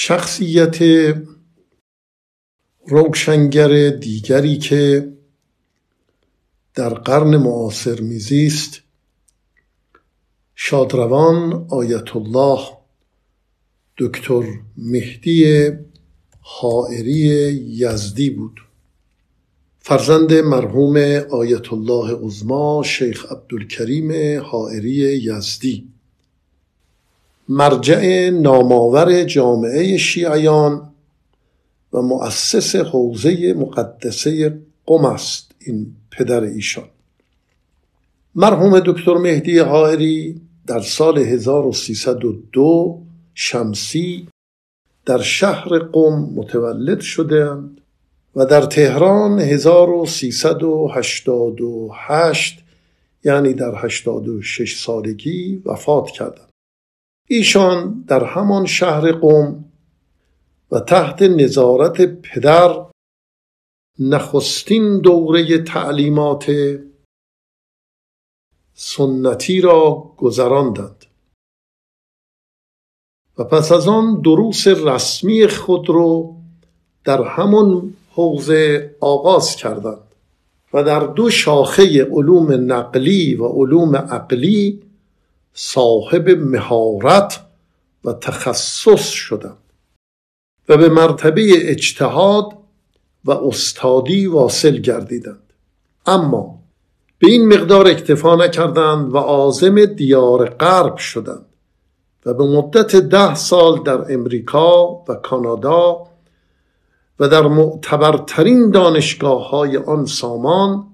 شخصیت روشنگر دیگری که در قرن معاصر میزیست شادروان آیت الله دکتر مهدی حائری یزدی بود. فرزند مرحوم آیت الله عظما شیخ عبدالکریم حائری یزدی. مرجع نامآور جامعه شیعیان و مؤسس حوزه مقدسه قم است این پدر ایشان. مرحوم دکتر مهدی حائری در سال 1302 شمسی در شهر قم متولد شدند و در تهران 1388 یعنی در 86 سالگی وفات کردند. ایشان در همان شهر قم و تحت نظارت پدر نخستین دوره تعلیمات سنتی را گذراندند. و پس از آن دروس رسمی خود را در همان حوزه آغاز کردند و در دو شاخه علوم نقلی و علوم عقلی صاحب مهارت و تخصص شدند و به مرتبه اجتهاد و استادی واصل گردیدند. اما به این مقدار اکتفا نکردند و عازم دیار غرب شدند و به مدت ده سال در امریکا و کانادا و در معتبرترین دانشگاه های آن سامان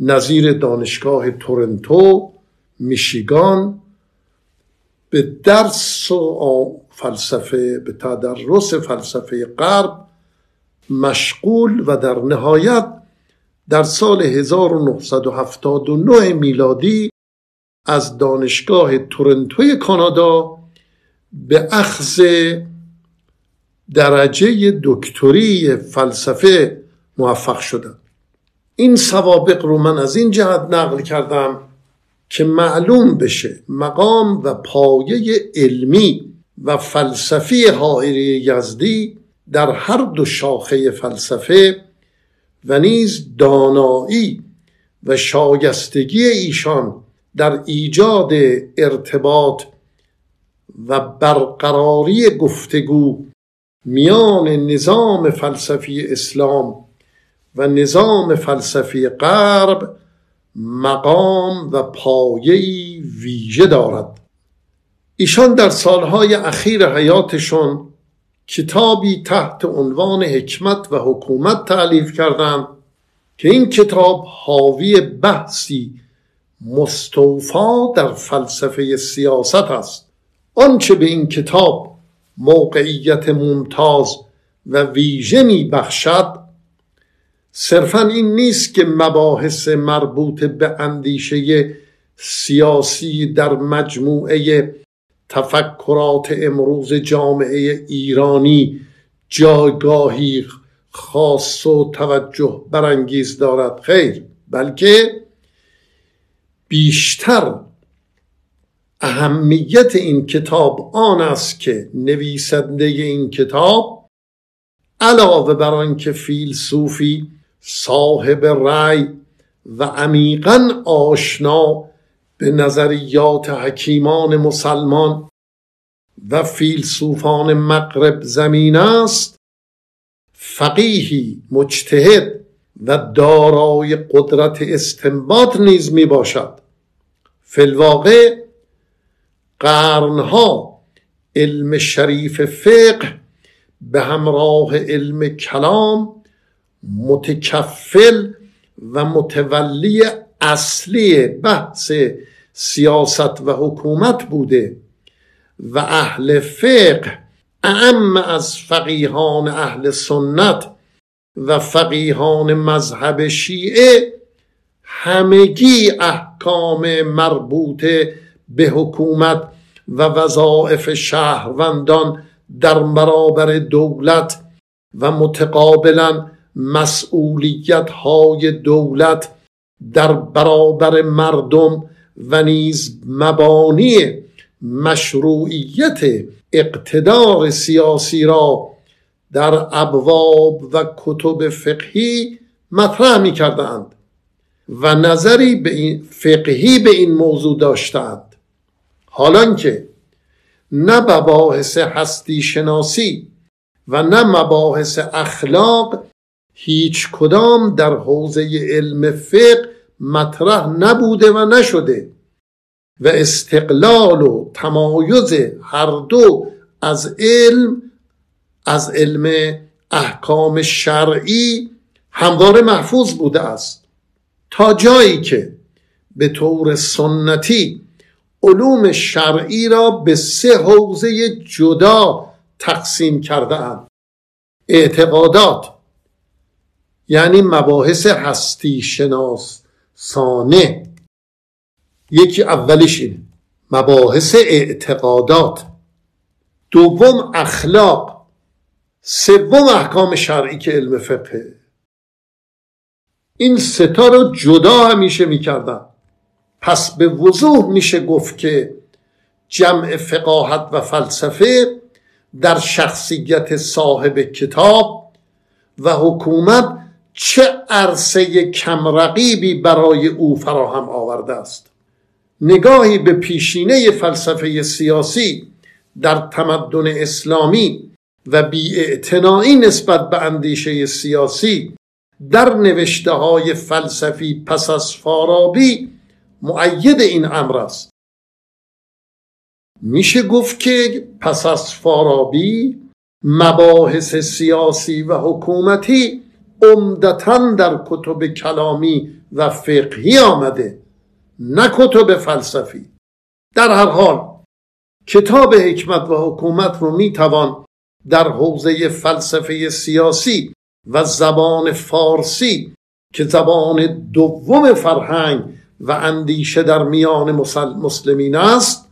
نظیر دانشگاه تورنتو میشیگان به درس و فلسفه به تدرس فلسفه غرب مشغول و در نهایت در سال 1979 میلادی از دانشگاه تورنتوی کانادا به اخذ درجه دکتری فلسفه موفق شدم. این سوابق رو من از این جهت نقل کردم که معلوم بشه مقام و پایه علمی و فلسفی حائری یزدی در هر دو شاخه فلسفه و نیز دانایی و شایستگی ایشان در ایجاد ارتباط و برقراری گفتگو میان نظام فلسفی اسلام و نظام فلسفی غرب مقام و پایه‌ای ویژه دارد. ایشان در سالهای اخیر حیاتشون کتابی تحت عنوان حکمت و حکومت تعلیف کردند که این کتاب حاوی بحثی مستوفا در فلسفه سیاست است. آنچه به این کتاب موقعیت ممتاز و ویژه می بخشد صرفا این نیست که مباحث مربوط به اندیشه سیاسی در مجموعه تفکرات امروز جامعه ایرانی جایگاهی خاص و توجه برانگیز دارد. خیر بلکه بیشتر اهمیت این کتاب آن است که نویسنده این کتاب علاوه بر آنکه فیلسوفی صاحب رأی و عمیقا آشنا به نظریات حکیمان مسلمان و فیلسوفان مغرب زمین است فقیهی مجتهد و دارای قدرت استنباط نیز می باشد فلواقع قرنها علم شریف فقه به همراه علم کلام متکفل و متولی اصلی بحث سیاست و حکومت بوده و اهل فقه اعم از فقیهان اهل سنت و فقیهان مذهب شیعه همگی احکام مربوط به حکومت و وظائف شهروندان در برابر دولت و متقابلا مسئولیت های دولت در برابر مردم و نیز مبانی مشروعیت اقتدار سیاسی را در ابواب و کتب فقهی مطرح می کردند و نظری به این فقهی به این موضوع داشتند. حالان که نه مباحث هستی شناسی و نه مباحث اخلاق هیچ کدام در حوزه علم فقه مطرح نبوده و نشده و استقلال و تمایز هر دو از علم از علم احکام شرعی همواره محفوظ بوده است. تا جایی که به طور سنتی علوم شرعی را به سه حوزه جدا تقسیم کرده اند اعتقادات یعنی مباحث هستی شناس سانه. یکی اولیش اینه. مباحث اعتقادات. دوم اخلاق. سوم احکام شرعی که علم فقه. این ستا رو جدا همیشه می‌کردن. پس به وضوح میشه گفت که جمع فقاهت و فلسفه در شخصیت صاحب کتاب و حکومت چه عرصه کمرقیبی برای او فراهم آورده است. نگاهی به پیشینه فلسفه سیاسی در تمدن اسلامی و بیاعتنایی نسبت به اندیشه سیاسی در نوشته های فلسفی پس از فارابی معید این امر است. میشه گفت که پس از فارابی مباحث سیاسی و حکومتی عمدتا در کتب کلامی و فقهی آمده نه کتب فلسفی. در هر حال کتاب حکمت و حکومت رو می‌توان در حوزه فلسفه سیاسی و زبان فارسی که زبان دوم فرهنگ و اندیشه در میان مسلمین است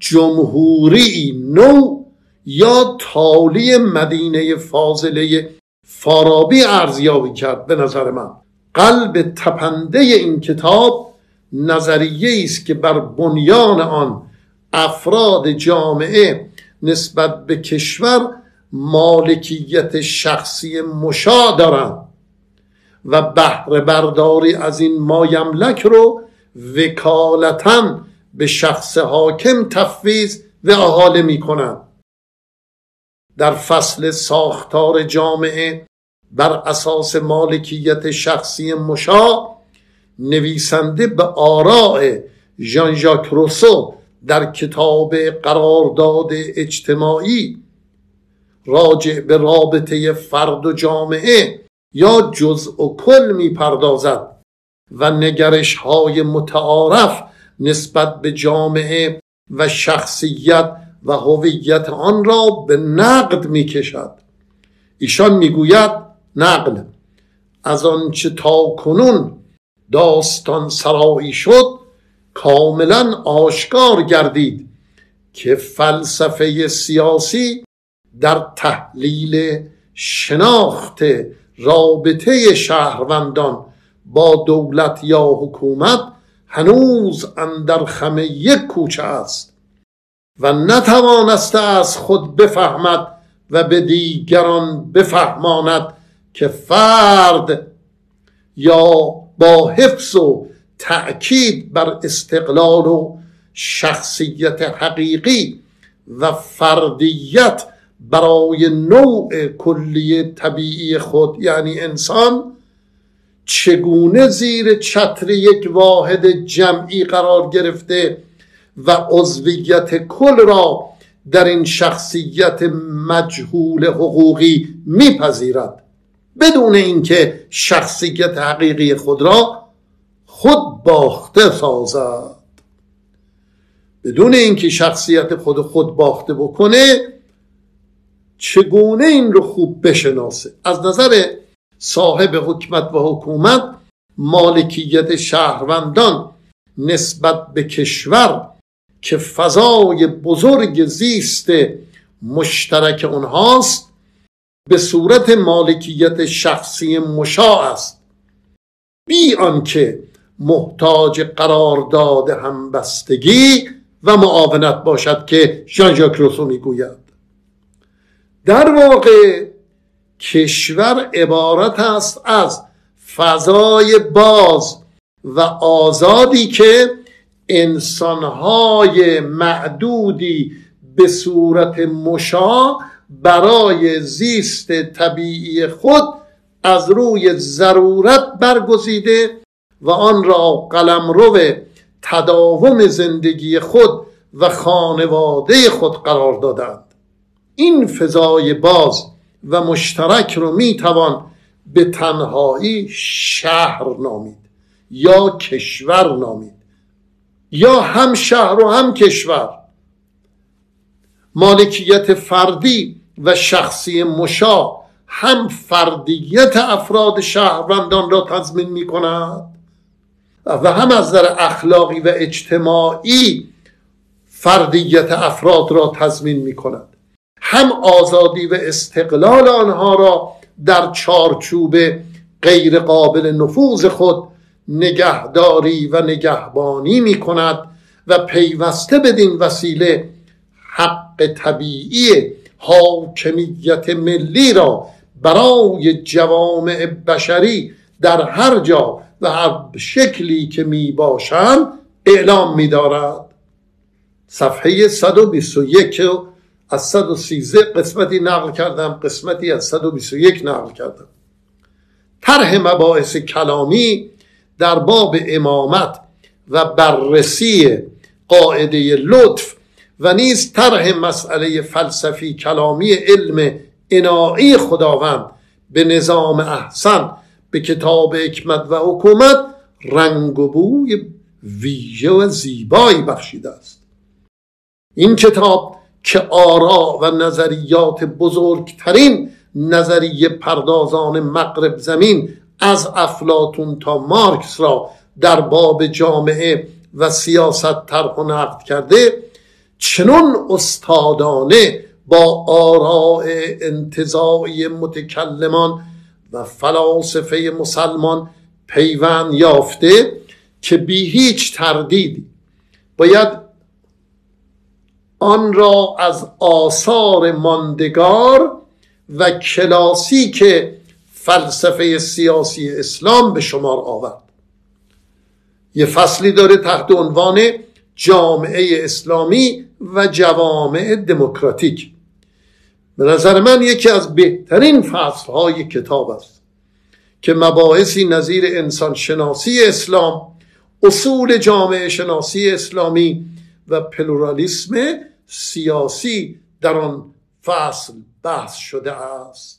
جمهوری نو یا تالی مدینه فاضله فارابی ارزیابی کرد به نظر من. قلب تپنده این کتاب نظریه است که بر بنیان آن افراد جامعه نسبت به کشور مالکیت شخصی مشا دارند و بهره برداری از این مایملک رو وکالتا به شخص حاکم تفویض و احاله می کنند در فصل ساختار جامعه بر اساس مالکیت شخصی مشا نویسنده به آراء ژان ژاک روسو در کتاب قرارداد اجتماعی راجع به رابطه فرد و جامعه یا جزء و کل می‌پردازد و نگرش های متعارف نسبت به جامعه و شخصیت و هویت آن را به نقد می‌کشد. ایشان می‌گوید نقل. از آنچه تا کنون داستان سرایی شد کاملا آشکار گردید که فلسفه سیاسی در تحلیل شناخت رابطه شهروندان با دولت یا حکومت هنوز اندر خمه یک کوچه است. و نتوانسته از خود بفهمد و به دیگران بفهماند که فرد یا با حفظ و تأکید بر استقلال و شخصیت حقیقی و فردیت برای نوع کلی طبیعی خود یعنی انسان چگونه زیر چتر یک واحد جمعی قرار گرفته و عضویت کل را در این شخصیت مجهول حقوقی میپذیرد. بدون اینکه شخصیت حقیقی خود را خود باخته سازد. بدون اینکه شخصیت خود خود باخته بکنه چگونه این رو خوب بشناسه؟ از نظر صاحب حکمت و حکومت مالکیت شهروندان نسبت به کشور که فضای بزرگ زیست مشترک اونهاست به صورت مالکیت شخصی مشاع است. بی آنکه محتاج قرارداد همبستگی و معاونت باشد که ژان ژاک روسو می‌گوید. در واقع کشور عبارت است از فضای باز و آزادی که انسانهای معدودی به صورت مشا برای زیست طبیعی خود از روی ضرورت برگزیده و آن را قلمرو تداوم زندگی خود و خانواده خود قرار دادند. این فضای باز و مشترک رو می‌توان به تنهایی شهر نامید یا کشور نامید. یا هم شهر و هم کشور. مالکیت فردی و شخصی مشا هم فردیت افراد شهروندان را تضمین می کند و هم از نظر اخلاقی و اجتماعی فردیت افراد را تضمین می کند هم آزادی و استقلال آنها را در چارچوب غیر قابل نفوذ خود نگهداری و نگهبانی می کند و پیوسته بدین وسیله حق طبیعی حاکمیت ملی را برای جوامع بشری در هر جا و هر شکلی که می باشند اعلام می دارد صفحه 121 از 113 قسمتی نقل کردم قسمتی از 121 نقل کردم. طرح مباحث کلامی در باب امامت و بررسی قاعده لطف و نیز طرح مسئله فلسفی کلامی علم اناعی خداوند به نظام احسن به کتاب حکمت و حکومت رنگ و بوی ویژه و زیبایی بخشیده است. این کتاب که آرا و نظریات بزرگترین نظریه پردازان مغرب زمین از افلاتون تا مارکس را در باب جامعه و سیاست طرح و نقد کرده چنون استادانه با آراء انتظاعی متکلمان و فلاسفه مسلمان پیوند یافته که بی هیچ تردیدی باید آن را از آثار ماندگار و کلاسیک فلسفه سیاسی اسلام به شمار آورد. یه فصلی داره تحت عنوان جامعه اسلامی و جوامع دموکراتیک. به نظر من یکی از بهترین فصلهای کتاب است که مباحثی نظیر انسان شناسی اسلام اصول جامعه شناسی اسلامی و پلورالیسم سیاسی در آن فصل بحث شده است.